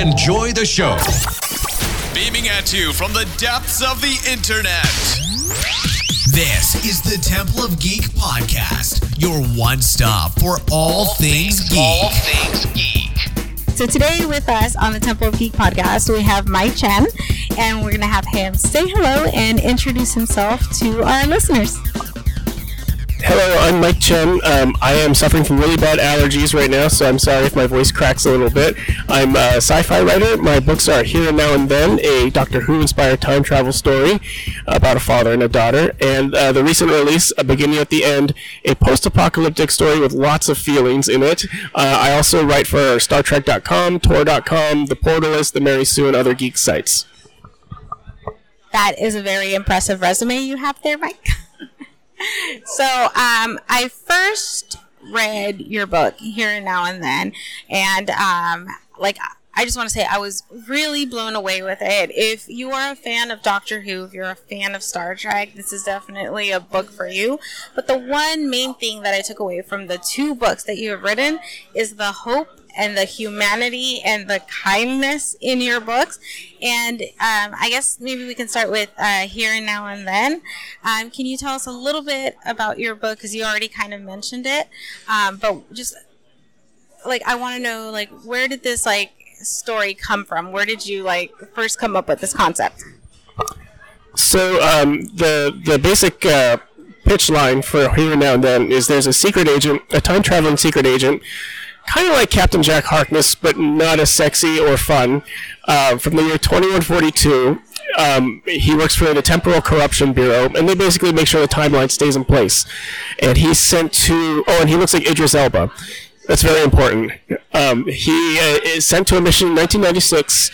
enjoy the show. Beaming at you from the depths of the internet. This is the Temple of Geek podcast, your one stop for all, things, geek. All things geek. So today with us on the Temple of Geek podcast, we have Mike Chen, and we're going to have him say hello and introduce himself to our listeners. Hello, I'm Mike Chen. Um, I am suffering from really bad allergies right now, so I'm sorry if my voice cracks a little bit. I'm a sci-fi writer. My books are Here and Now and Then, a Doctor Who-inspired time travel story about a father and a daughter, and uh, the recent release, A Beginning at the End, a post-apocalyptic story with lots of feelings in it. Uh, I also write for StarTrek.com, Tor.com, The Portalist, The Mary Sue, and other geek sites. That is a very impressive resume you have there, Mike. so, um, I first read your book here and now and then, and um, like I just want to say I was really blown away with it. If you are a fan of Doctor Who, if you're a fan of Star Trek, this is definitely a book for you. But the one main thing that I took away from the two books that you have written is the hope and the humanity and the kindness in your books. And um, I guess maybe we can start with uh, Here and Now and Then. Um, can you tell us a little bit about your book? Because you already kind of mentioned it. Um, but just like, I want to know, like, where did this, like, story come from? Where did you, like, first come up with this concept? So um, the the basic uh, pitch line for Here and Now and Then is there's a secret agent, a time traveling secret agent, kind of like Captain Jack Harkness, but not as sexy or fun. Uh, from the year 2142, um, he works for the Temporal Corruption Bureau, and they basically make sure the timeline stays in place. And he's sent to oh, and he looks like Idris Elba. That's very important. Um, he uh, is sent to a mission in 1996,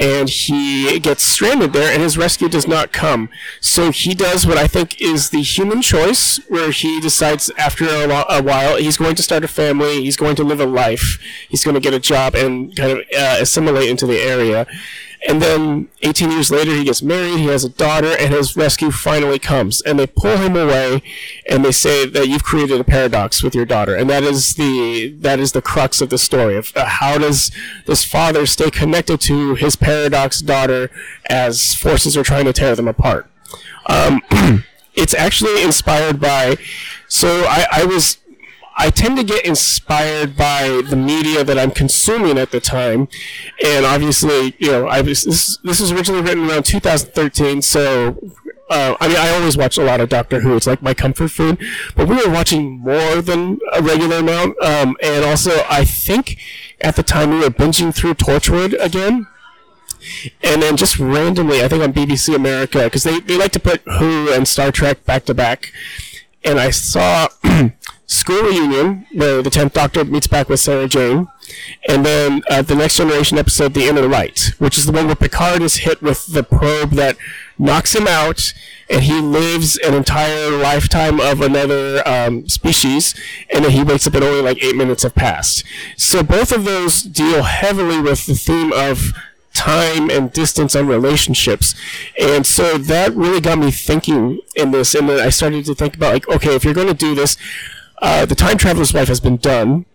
and he gets stranded there, and his rescue does not come. So he does what I think is the human choice, where he decides after a, lo- a while he's going to start a family, he's going to live a life, he's going to get a job, and kind of uh, assimilate into the area. And then 18 years later, he gets married, he has a daughter, and his rescue finally comes. And they pull him away, and they say that you've created a paradox with your daughter. And that is the, that is the crux of the story of uh, how does this father stay connected to his paradox daughter as forces are trying to tear them apart. Um, it's actually inspired by, so I, I was I tend to get inspired by the media that I'm consuming at the time, and obviously, you know, I was this this was originally written around 2013, so. Uh, I mean, I always watch a lot of Doctor Who. It's like my comfort food. But we were watching more than a regular amount. Um, and also, I think at the time we were binging through Torchwood again. And then just randomly, I think on BBC America, because they, they like to put Who and Star Trek back to back. And I saw School Reunion, where the 10th Doctor meets back with Sarah Jane. And then uh, the Next Generation episode, The the Light, which is the one where Picard is hit with the probe that knocks him out, and he lives an entire lifetime of another um, species, and then he wakes up and only like eight minutes have passed. So both of those deal heavily with the theme of time and distance on relationships. And so that really got me thinking in this. And then I started to think about, like, okay, if you're going to do this, uh, the time traveler's wife has been done.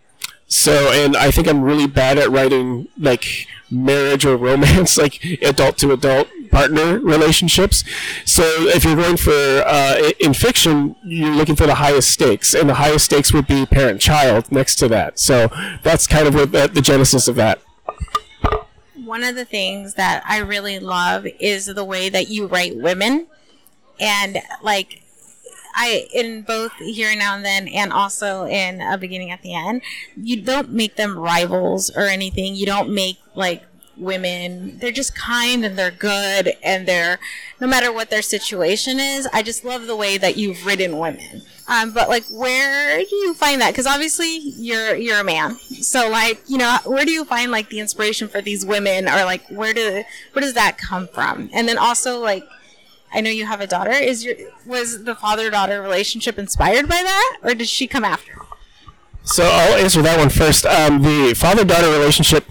So, and I think I'm really bad at writing like marriage or romance, like adult to adult partner relationships. So, if you're going for uh, in fiction, you're looking for the highest stakes, and the highest stakes would be parent child next to that. So, that's kind of what the, the genesis of that. One of the things that I really love is the way that you write women. And like I in both here now and then and also in a beginning at the end, you don't make them rivals or anything. You don't make like women. They're just kind and they're good and they're no matter what their situation is i just love the way that you've written women. Um, but like where do you find that? Because obviously you're you're a man. So like you know where do you find like the inspiration for these women? Or like where do where does that come from? And then also like I know you have a daughter. Is your was the father daughter relationship inspired by that, or did she come after? So I'll answer that one first. Um, the father daughter relationship,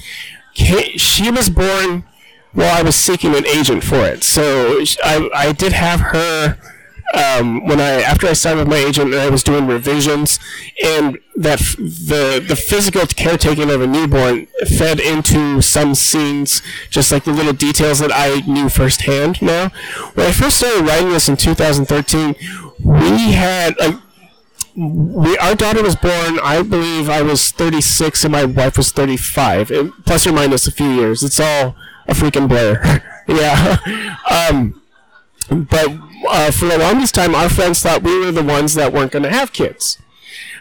she was born while I was seeking an agent for it. So I, I did have her um, when I after I signed with my agent and I was doing revisions, and that f- the the physical caretaking of a newborn fed into some scenes, just like the little details that I knew firsthand. Now, when I first started writing this in 2013, we had like we, our daughter was born, I believe I was 36 and my wife was 35, and plus or minus a few years. It's all a freaking blur. yeah. Um, but uh, for the longest time, our friends thought we were the ones that weren't going to have kids.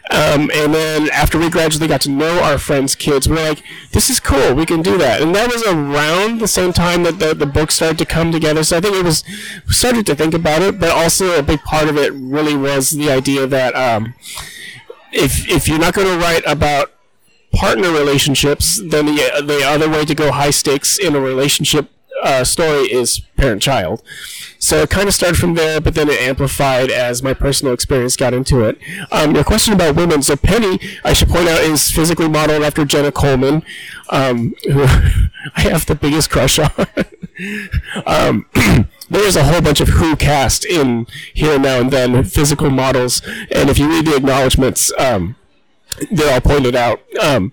Um, and then after we gradually got to know our friends' kids, we are like, this is cool, we can do that. And that was around the same time that the, the book started to come together. So I think it was, we started to think about it, but also a big part of it really was the idea that um, if, if you're not going to write about partner relationships, then the, the other way to go high stakes in a relationship uh, story is parent child. So it kind of started from there, but then it amplified as my personal experience got into it. Um, your question about women. So Penny, I should point out, is physically modeled after Jenna Coleman, um, who I have the biggest crush on. um, there's a whole bunch of Who cast in here now and then, physical models, and if you read the acknowledgments, um, they're all pointed out. Um,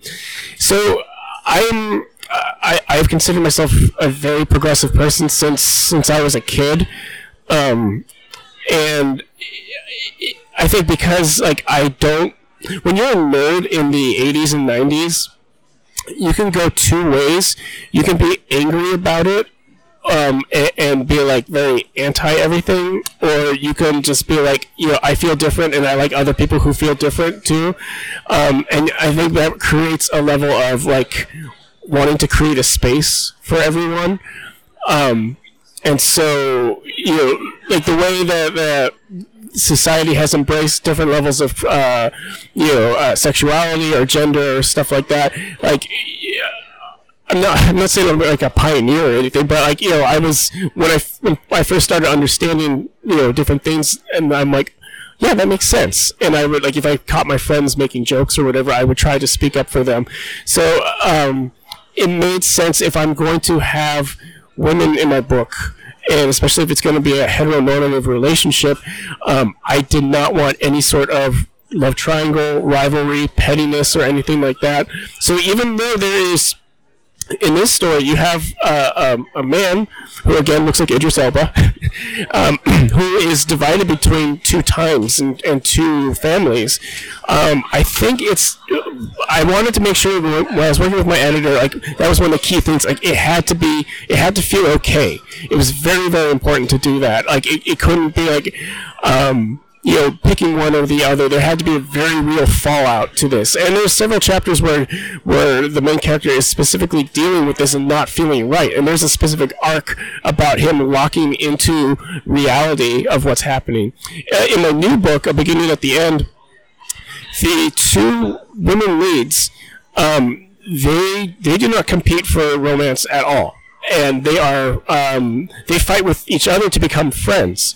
so I'm I, I've considered myself a very progressive person since since I was a kid, um, and I think because like I don't when you're a nerd in the 80s and 90s, you can go two ways. You can be angry about it um, and, and, be like very anti everything, or you can just be like, you know, I feel different and I like other people who feel different too. Um, and I think that creates a level of like wanting to create a space for everyone. Um, and so, you know, like the way that, that society has embraced different levels of, uh, you know, uh, sexuality or gender or stuff like that, like, I'm not, I'm not saying I'm like a pioneer or anything, but like, you know, I was, when I, when I first started understanding, you know, different things, and I'm like, yeah, that makes sense. And I would, like, if I caught my friends making jokes or whatever, I would try to speak up for them. So, um, it made sense if I'm going to have women in my book, and especially if it's going to be a heteronormative relationship, um, I did not want any sort of love triangle, rivalry, pettiness, or anything like that. So even though there is in this story, you have uh, um, a man who again looks like Idris Elba, um, who is divided between two times and, and two families. Um, I think it's. I wanted to make sure when I was working with my editor, like that was one of the key things. Like it had to be, it had to feel okay. It was very, very important to do that. Like it, it couldn't be like. Um, you know, picking one or the other. There had to be a very real fallout to this, and there's several chapters where where the main character is specifically dealing with this and not feeling right, and there's a specific arc about him locking into reality of what's happening. Uh, in the new book, a beginning at the end, the two women leads, um, they they do not compete for romance at all, and they are um, they fight with each other to become friends.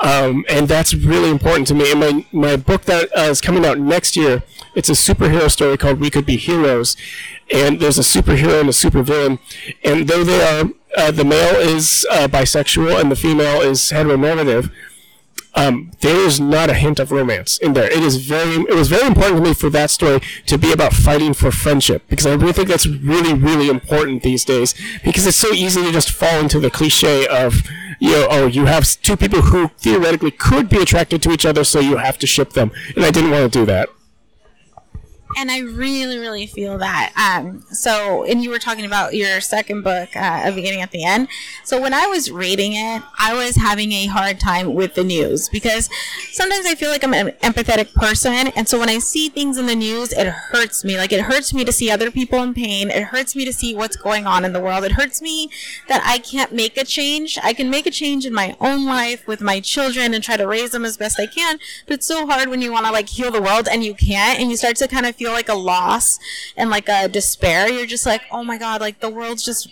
Um, and that's really important to me. In my, my book that uh, is coming out next year, it's a superhero story called We Could Be Heroes. And there's a superhero and a supervillain. And though they are, uh, the male is uh, bisexual and the female is heteronormative, um, there is not a hint of romance in there. It is very, it was very important to me for that story to be about fighting for friendship because I really think that's really, really important these days because it's so easy to just fall into the cliche of, you know, oh, you have two people who theoretically could be attracted to each other, so you have to ship them, and I didn't want to do that and I really, really feel that. Um, so, and you were talking about your second book, uh, A Beginning at the End. So, when I was reading it, I was having a hard time with the news because sometimes I feel like I'm an empathetic person. And so, when I see things in the news, it hurts me. Like, it hurts me to see other people in pain. It hurts me to see what's going on in the world. It hurts me that I can't make a change. I can make a change in my own life with my children and try to raise them as best I can. But it's so hard when you want to, like, heal the world and you can't. And you start to kind of feel like a loss and like a despair, you're just like, oh my God, like the world's just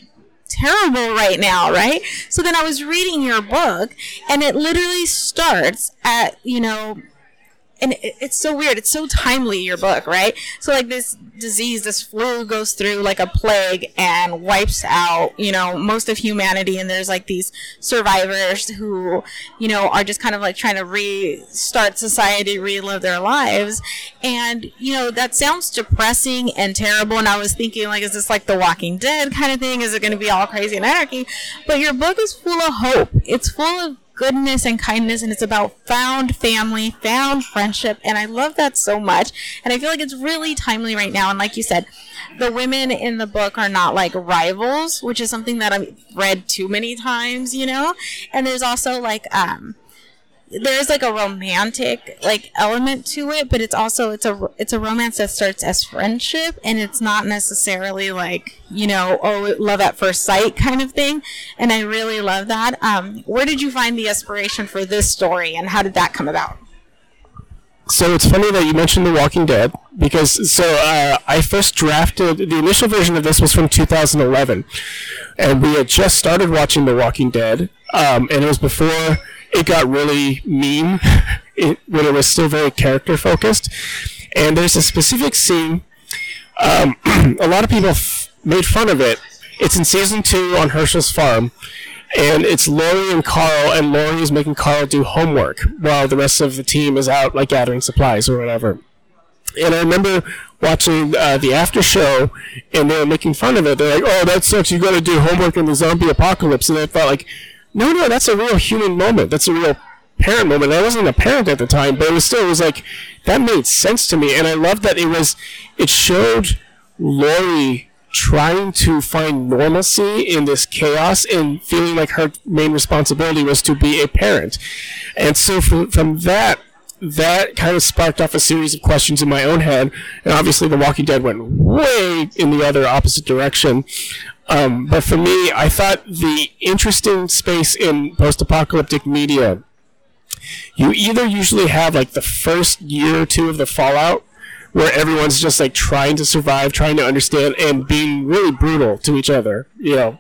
terrible right now, right? So then I was reading your book and it literally starts at, you know, and it, it's so weird. It's so timely, your book, right? So, like, this disease, this flu goes through like a plague and wipes out, you know, most of humanity. And there's like these survivors who, you know, are just kind of like trying to restart society, relive their lives. And, you know, that sounds depressing and terrible. And I was thinking, like, is this like the Walking Dead kind of thing? Is it going to be all crazy and anarchy? But your book is full of hope. It's full of goodness and kindness and it's about found family, found friendship, and I love that so much. And I feel like it's really timely right now. And like you said, the women in the book are not like rivals, which is something that I've read too many times, you know? And there's also like um there's like a romantic like element to it, but it's also it's a it's a romance that starts as friendship, and it's not necessarily like you know oh love at first sight kind of thing. And I really love that. Um, where did you find the inspiration for this story, and how did that come about? So it's funny that you mentioned The Walking Dead because so uh, I first drafted the initial version of this was from 2011, and we had just started watching The Walking Dead, um, and it was before it got really mean it, when it was still very character focused. And there's a specific scene. Um, a lot of people f- made fun of it. It's in season two on Hershel's farm, and it's Lori and Carl, and Lori is making Carl do homework while the rest of the team is out like gathering supplies or whatever. And I remember watching uh, the after show, and they were making fun of it. They're like, "Oh, that sucks! You got to do homework in the zombie apocalypse." And I thought, like, no, no, that's a real human moment. That's a real parent moment. I wasn't a parent at the time, but it was still it was like that made sense to me, and I loved that it was it showed Lori trying to find normalcy in this chaos and feeling like her main responsibility was to be a parent, and so from from that. That kind of sparked off a series of questions in my own head, and obviously, The Walking Dead went way in the other opposite direction. Um, but for me, I thought the interesting space in post-apocalyptic media, you either usually have like the first year or two of the fallout, where everyone's just like trying to survive, trying to understand, and being really brutal to each other. You know,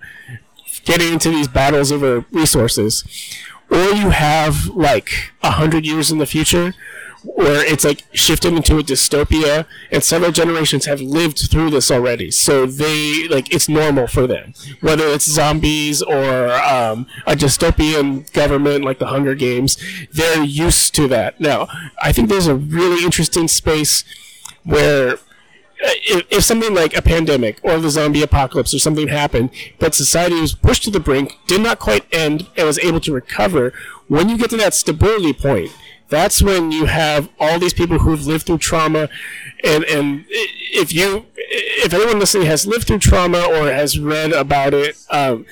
getting into these battles over resources, or you have like a hundred years in the future where it's like shifted into a dystopia and several generations have lived through this already. So they like it's normal for them. Whether it's zombies or um, a dystopian government like the hunger games they're used to that. Now i think there's a really interesting space where uh, if, if something like a pandemic or the zombie apocalypse or something happened, but society was pushed to the brink, did not quite end, and was able to recover, when you get to that stability point, that's when you have all these people who've lived through trauma. And and if you if anyone listening has lived through trauma or has read about it um,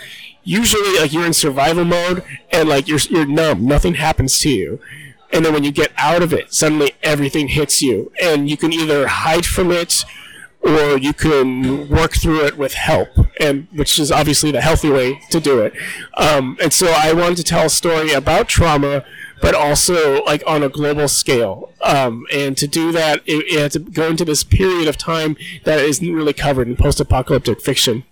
usually like you're in survival mode and like you're you're numb. Nothing happens to you. And then when you get out of it suddenly everything hits you. And you can either hide from it or you can work through it with help, and which is obviously the healthy way to do it. Um, and so I wanted to tell a story about trauma but also like on a global scale. Um, and to do that, it, it had to go into this period of time that isn't really covered in post-apocalyptic fiction.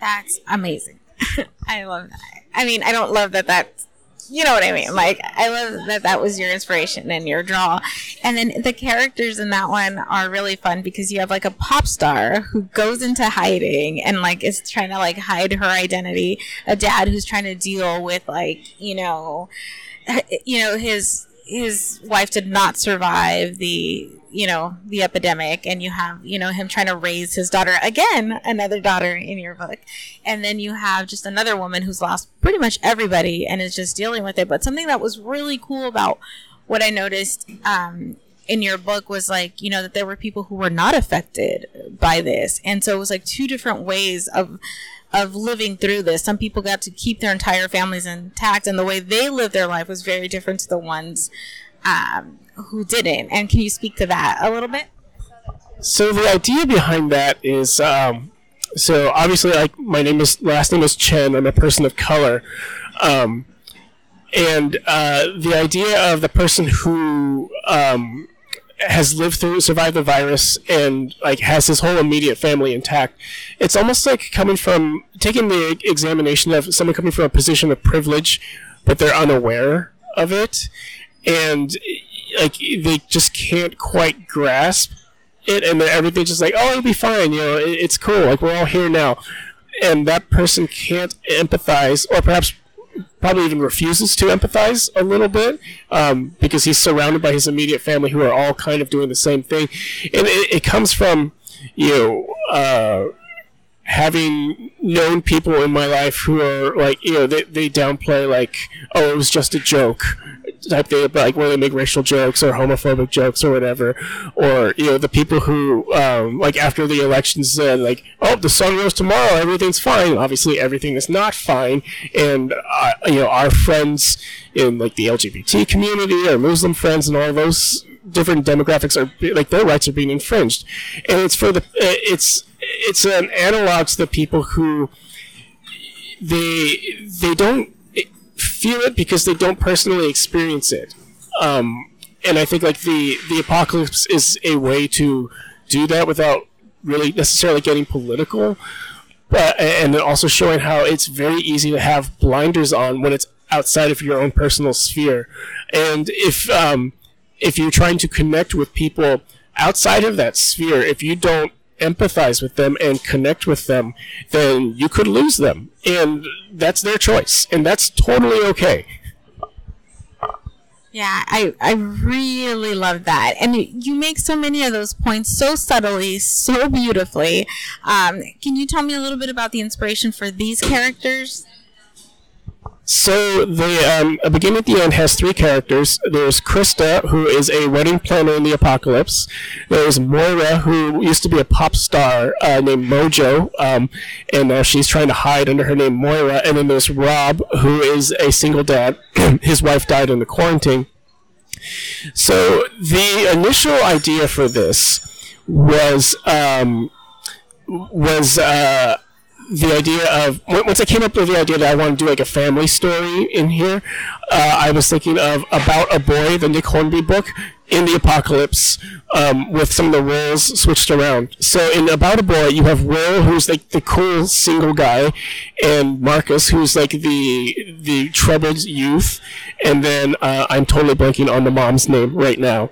That's amazing. I love that. I mean, I don't love that that's you know what I mean. Like, I love that that was your inspiration and your draw. And then the characters in that one are really fun because you have like a pop star who goes into hiding and like is trying to like hide her identity. A dad who's trying to deal with like, you know, you know, his his wife did not survive the you know the epidemic and you have you know him trying to raise his daughter again another daughter in your book. And then you have just another woman who's lost pretty much everybody and is just dealing with it. But something that was really cool about what i noticed um, in your book was like you know that there were people who were not affected by this. And so it was like two different ways of of living through this. Some people got to keep their entire families intact and the way they lived their life was very different to the ones um, who didn't. And can you speak to that a little bit? So the idea behind that is, um, so obviously, like my name is last name is Chen. I'm a person of color, um, and uh, the idea of the person who um, has lived through, survived the virus, and like has his whole immediate family intact. It's almost like coming from taking the examination of someone coming from a position of privilege, but they're unaware of it, and like they just can't quite grasp it, and then everything's just like, oh, it'll be fine. You know, it, it's cool. Like we're all here now, and that person can't empathize, or perhaps probably even refuses to empathize a little bit um, because he's surrounded by his immediate family who are all kind of doing the same thing, and it, it comes from you know. Uh, having known people in my life who are like you know they, they downplay like oh it was just a joke type thing like where they make racial jokes or homophobic jokes or whatever or you know the people who um, like after the elections said like oh the sun rose tomorrow everything's fine. Obviously everything is not fine. And uh, you know our friends in like the lgbt community or muslim friends and all those different demographics are like their rights are being infringed and it's for the it's it's an analog to the people who they they don't feel it because they don't personally experience it. Um, and I think like the the apocalypse is a way to do that without really necessarily getting political, but and also showing how it's very easy to have blinders on when it's outside of your own personal sphere, and if um, if you're trying to connect with people outside of that sphere, if you don't empathize with them and connect with them, then you could lose them. And that's their choice. And that's totally okay. Yeah, I, I really love that. And you make so many of those points so subtly, so beautifully. Um, can you tell me a little bit about the inspiration for these characters? So the um, a beginning at the end has three characters. There's Krista, who is a wedding planner in the apocalypse. There's Moira, who used to be a pop star uh, named Mojo, um, and now she's trying to hide under her name Moira. And then there's Rob, who is a single dad. His wife died in the quarantine. So the initial idea for this was um, was. Uh, the idea of once I came up with the idea that I want to do like a family story in here, uh, I was thinking of about a boy, the Nick Hornby book, in the apocalypse, um, with some of the roles switched around. So in about a boy, you have Will, who's like the cool single guy, and Marcus, who's like the the troubled youth, and then uh, I'm totally blanking on the mom's name right now.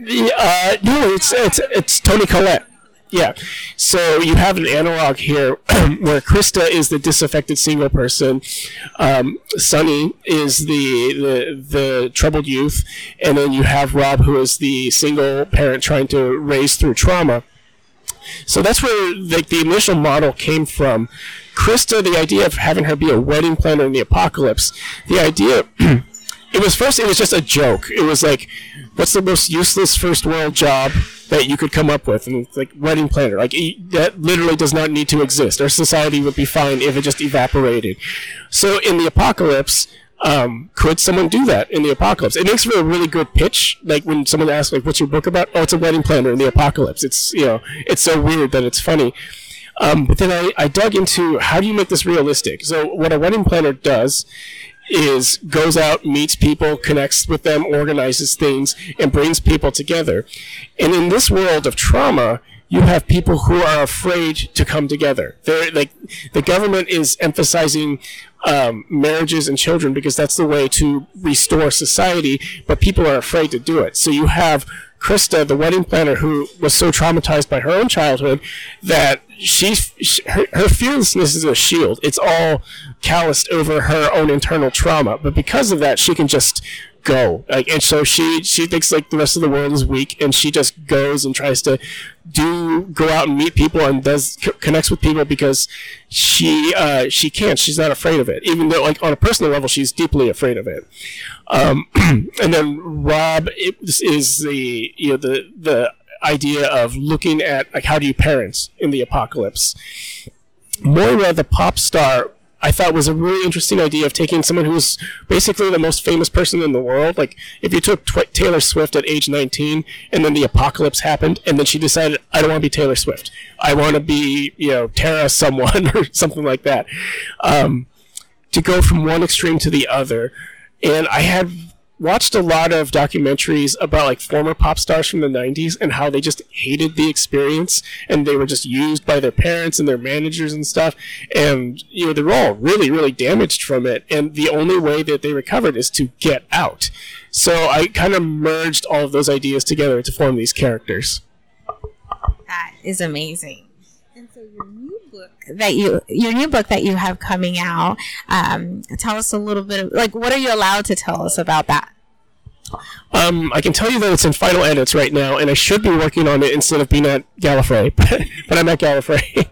Uh, no, it's it's it's Toni Collette. Yeah. So you have an analog here where Krista is the disaffected single person, um, Sonny is the, the the troubled youth, and then you have Rob, who is the single parent trying to raise through trauma. So that's where the, the initial model came from. Krista, the idea of having her be a wedding planner in the apocalypse, the idea. it was first. It was just a joke. It was like, what's the most useless first world job? that you could come up with, and it's like wedding planner, like that literally does not need to exist. Our society would be fine if it just evaporated. So in the apocalypse, um, could someone do that in the apocalypse? It makes for a really good pitch. Like when someone asks, like, "What's your book about?" Oh, it's a wedding planner in the apocalypse. It's you know, it's so weird that it's funny. Um, but then I, I dug into how do you make this realistic? So what a wedding planner does is goes out, meets people, connects with them, organizes things, and brings people together. And in this world of trauma, you have people who are afraid to come together. They're like the government is emphasizing um, marriages and children because that's the way to restore society, but people are afraid to do it. So you have Krista, the wedding planner, who was so traumatized by her own childhood that she's she, her, her fearlessness is a shield. It's all calloused over her own internal trauma, but because of that, she can just go. Like, and so she she thinks like the rest of the world is weak, and she just goes and tries to do go out and meet people and does c- connects with people because she uh, she can't. She's not afraid of it, even though like on a personal level, she's deeply afraid of it. Um, and then Rob is the you know the the idea of looking at like how do you parent in the apocalypse. Moira, the pop star, I thought was a really interesting idea of taking someone who was basically the most famous person in the world. Like, if you took Tw- Taylor Swift at age 19 and then the apocalypse happened and then she decided, I don't want to be Taylor Swift. I want to be, you know, Tara someone or something like that. Um, to go from one extreme to the other. And I had watched a lot of documentaries about like former pop stars from the 90s and how they just hated the experience and they were just used by their parents and their managers and stuff. And you know they're all really really damaged from it. And the only way that they recovered is to get out. So i kind of merged all of those ideas together to form these characters. That is amazing. And so your new book that you your new book that you have coming out, um, tell us a little bit of like what are you allowed to tell us about that? Um, I can tell you that it's in final edits right now, and I should be working on it instead of being at Gallifrey, but, but I'm at Gallifrey.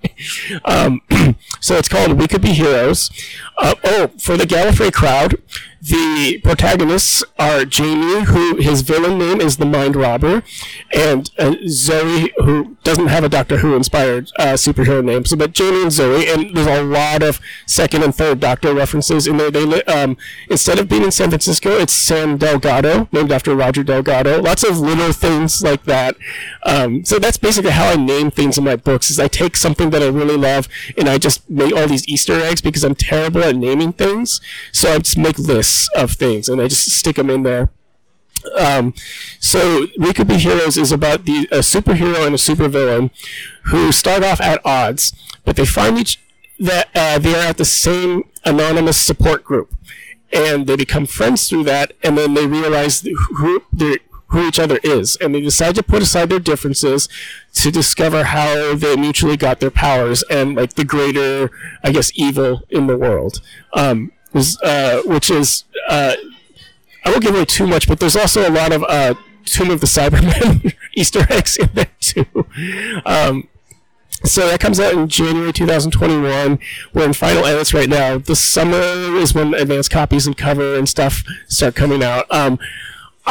um, so it's called We Could Be Heroes. Uh, oh, for the Gallifrey crowd, the protagonists are Jamie, who his villain name is the Mind Robber, and uh, Zoe, who doesn't have a Doctor Who inspired uh, superhero name, so but Jamie and Zoe, and there's a lot of second and third Doctor references in there. They li- um, instead of being in San Francisco, it's San Delgado, named after Roger Delgado. Lots of little things like that. Um, so that's basically how I name things in my books. Is I take something that I really love and I just make all these Easter eggs because I'm terrible naming things. So I just make lists of things and I just stick them in there. Um, so We Could Be Heroes is about the a superhero and a supervillain who start off at odds, but they find each that uh, they are at the same anonymous support group, and they become friends through that, and then they realize who who each other is, and they decide to put aside their differences to discover how they mutually got their powers and like the greater, I guess, evil in the world. Um, is, uh, which is uh, I won't give away too much, but there's also a lot of uh, Tomb of the Cybermen Easter eggs in there too. Um, so that comes out in January 2021. We're in final edits right now. The summer is when advanced copies and cover and stuff start coming out. Um,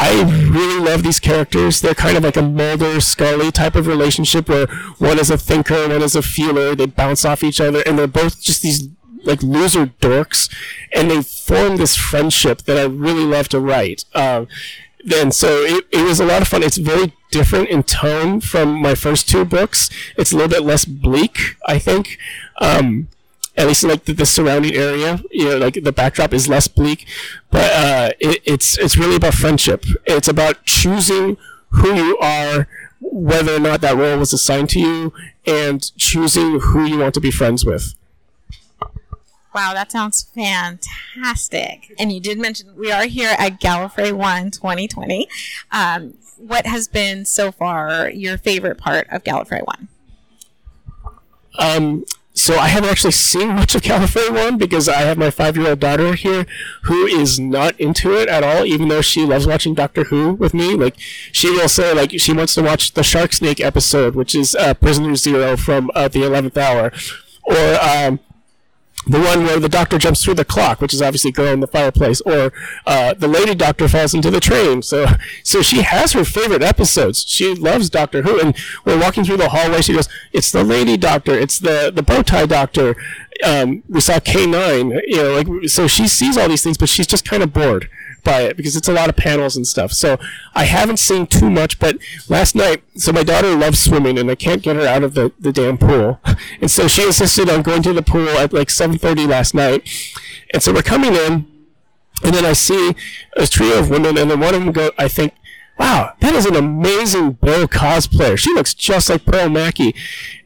I really love these characters. They're kind of like a Mulder Scully type of relationship where one is a thinker, and one is a feeler. They bounce off each other, and they're both just these like loser dorks, and they form this friendship that I really love to write. Um, then so it, it was a lot of fun. It's very different in tone from my first two books. It's a little bit less bleak, I think. Um, at least like the, the surrounding area, you know, like the backdrop is less bleak, but uh, it, it's it's really about friendship. It's about choosing who you are, whether or not that role was assigned to you, and choosing who you want to be friends with. Wow, that sounds fantastic. And you did mention we are here at Gallifrey One 2020. Um, what has been so far your favorite part of Gallifrey One? Um, so I haven't actually seen much of Gallifrey One because I have my five-year-old daughter here who is not into it at all, even though she loves watching Doctor Who with me. Like she will say, like she wants to watch the Shark Snake episode, which is uh, Prisoner Zero from uh, the Eleventh Hour, or um, the one where the doctor jumps through the clock, which is obviously girl in the fireplace, or uh, the lady doctor falls into the train. So, so she has her favorite episodes. She loves Doctor Who, and we're walking through the hallway. She goes, "It's the lady doctor. It's the the bow tie doctor." Um, we saw K nine. You know, like so she sees all these things, but she's just kind of bored by it because it's a lot of panels and stuff. So I haven't seen too much, but last night, so my daughter loves swimming and I can't get her out of the, the damn pool. And so she insisted on going to the pool at like 7.30 last night. And so we're coming in and then I see a trio of women and then one of them go, I think, wow, that is an amazing Bill cosplayer. She looks just like Pearl Mackie.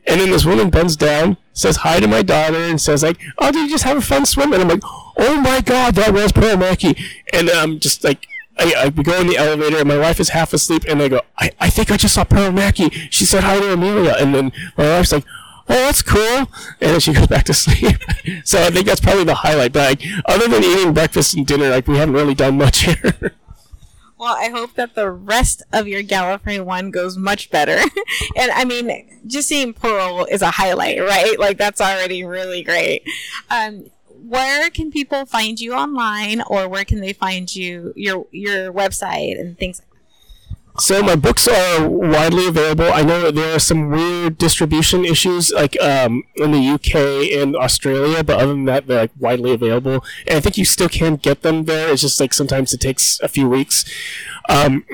And then this woman bends down, says hi to my daughter, and says like, "Oh, did you just have a fun swim?" And I'm like, "Oh my God, that was Pearl Mackie." And I'm just like, I, I go in the elevator, and my wife is half asleep, and I go, "I, I think I just saw Pearl Mackie." She said hi to Amelia, and then my wife's like. Oh, that's cool. And then she goes back to sleep. so I think that's probably the highlight. But like, other than eating breakfast and dinner, like we haven't really done much here. Well, I hope that the rest of your Gallifrey one goes much better. and I mean, just seeing Pearl is a highlight, right? Like that's already really great. Um, where can people find you online, or where can they find you your your website and things? like So my books are widely available. I know there are some weird distribution issues, like um, in the UK and Australia, but other than that, they're like widely available. And I think you still can get them there. It's just like sometimes it takes a few weeks. Um,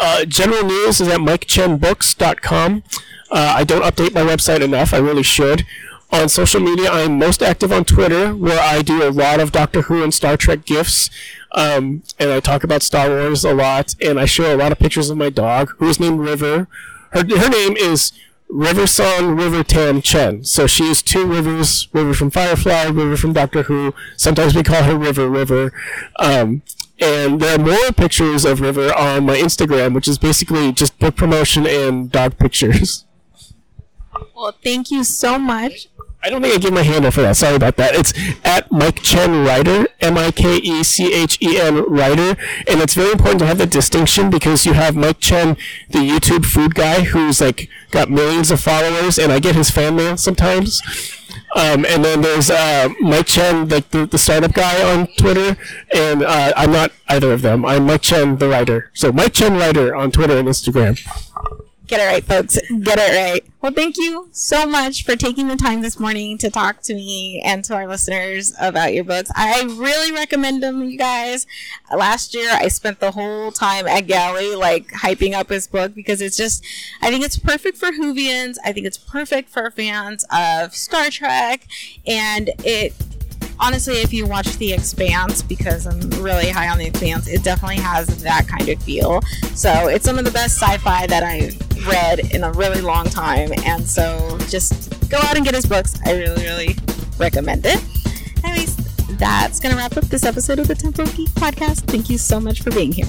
uh, general news is at mikechenbooks.com. Uh, I don't update my website enough. I really should. On social media, I'm most active on Twitter, where I do a lot of Doctor Who and Star Trek gifs. Um, and I talk about Star Wars a lot, and I show a lot of pictures of my dog, who is named River. Her, her name is River Song River Tam Chen. So she is two rivers, River from Firefly, River from Doctor Who. Sometimes we call her River River. Um, and there are more pictures of River on my Instagram, which is basically just book promotion and dog pictures. Well, thank you so much. I don't think I gave my handle for that. Sorry about that. It's at Mike Chen Writer, M I K E C H E N Writer, and it's very important to have the distinction because you have Mike Chen, the YouTube food guy, who's like got millions of followers, and I get his fan mail sometimes. Um, and then there's uh, Mike Chen, like the, the startup guy on Twitter, and uh, I'm not either of them. I'm Mike Chen, the writer. So Mike Chen Writer on Twitter and Instagram. Get it right, folks. Get it right. Well, thank you so much for taking the time this morning to talk to me and to our listeners about your books. I really recommend them, you guys. Last year, I spent the whole time at Galley, like, hyping up his book because it's just, I think it's perfect for Whovians. I think it's perfect for fans of Star Trek. And it honestly, if you watch The Expanse, because I'm really high on The Expanse, it definitely has that kind of feel. So it's some of the best sci-fi that I've read in a really long time, and so just go out and get his books. I really, really recommend it. Anyways, that's gonna wrap up this episode of the Temple Geek podcast. Thank you so much for being here.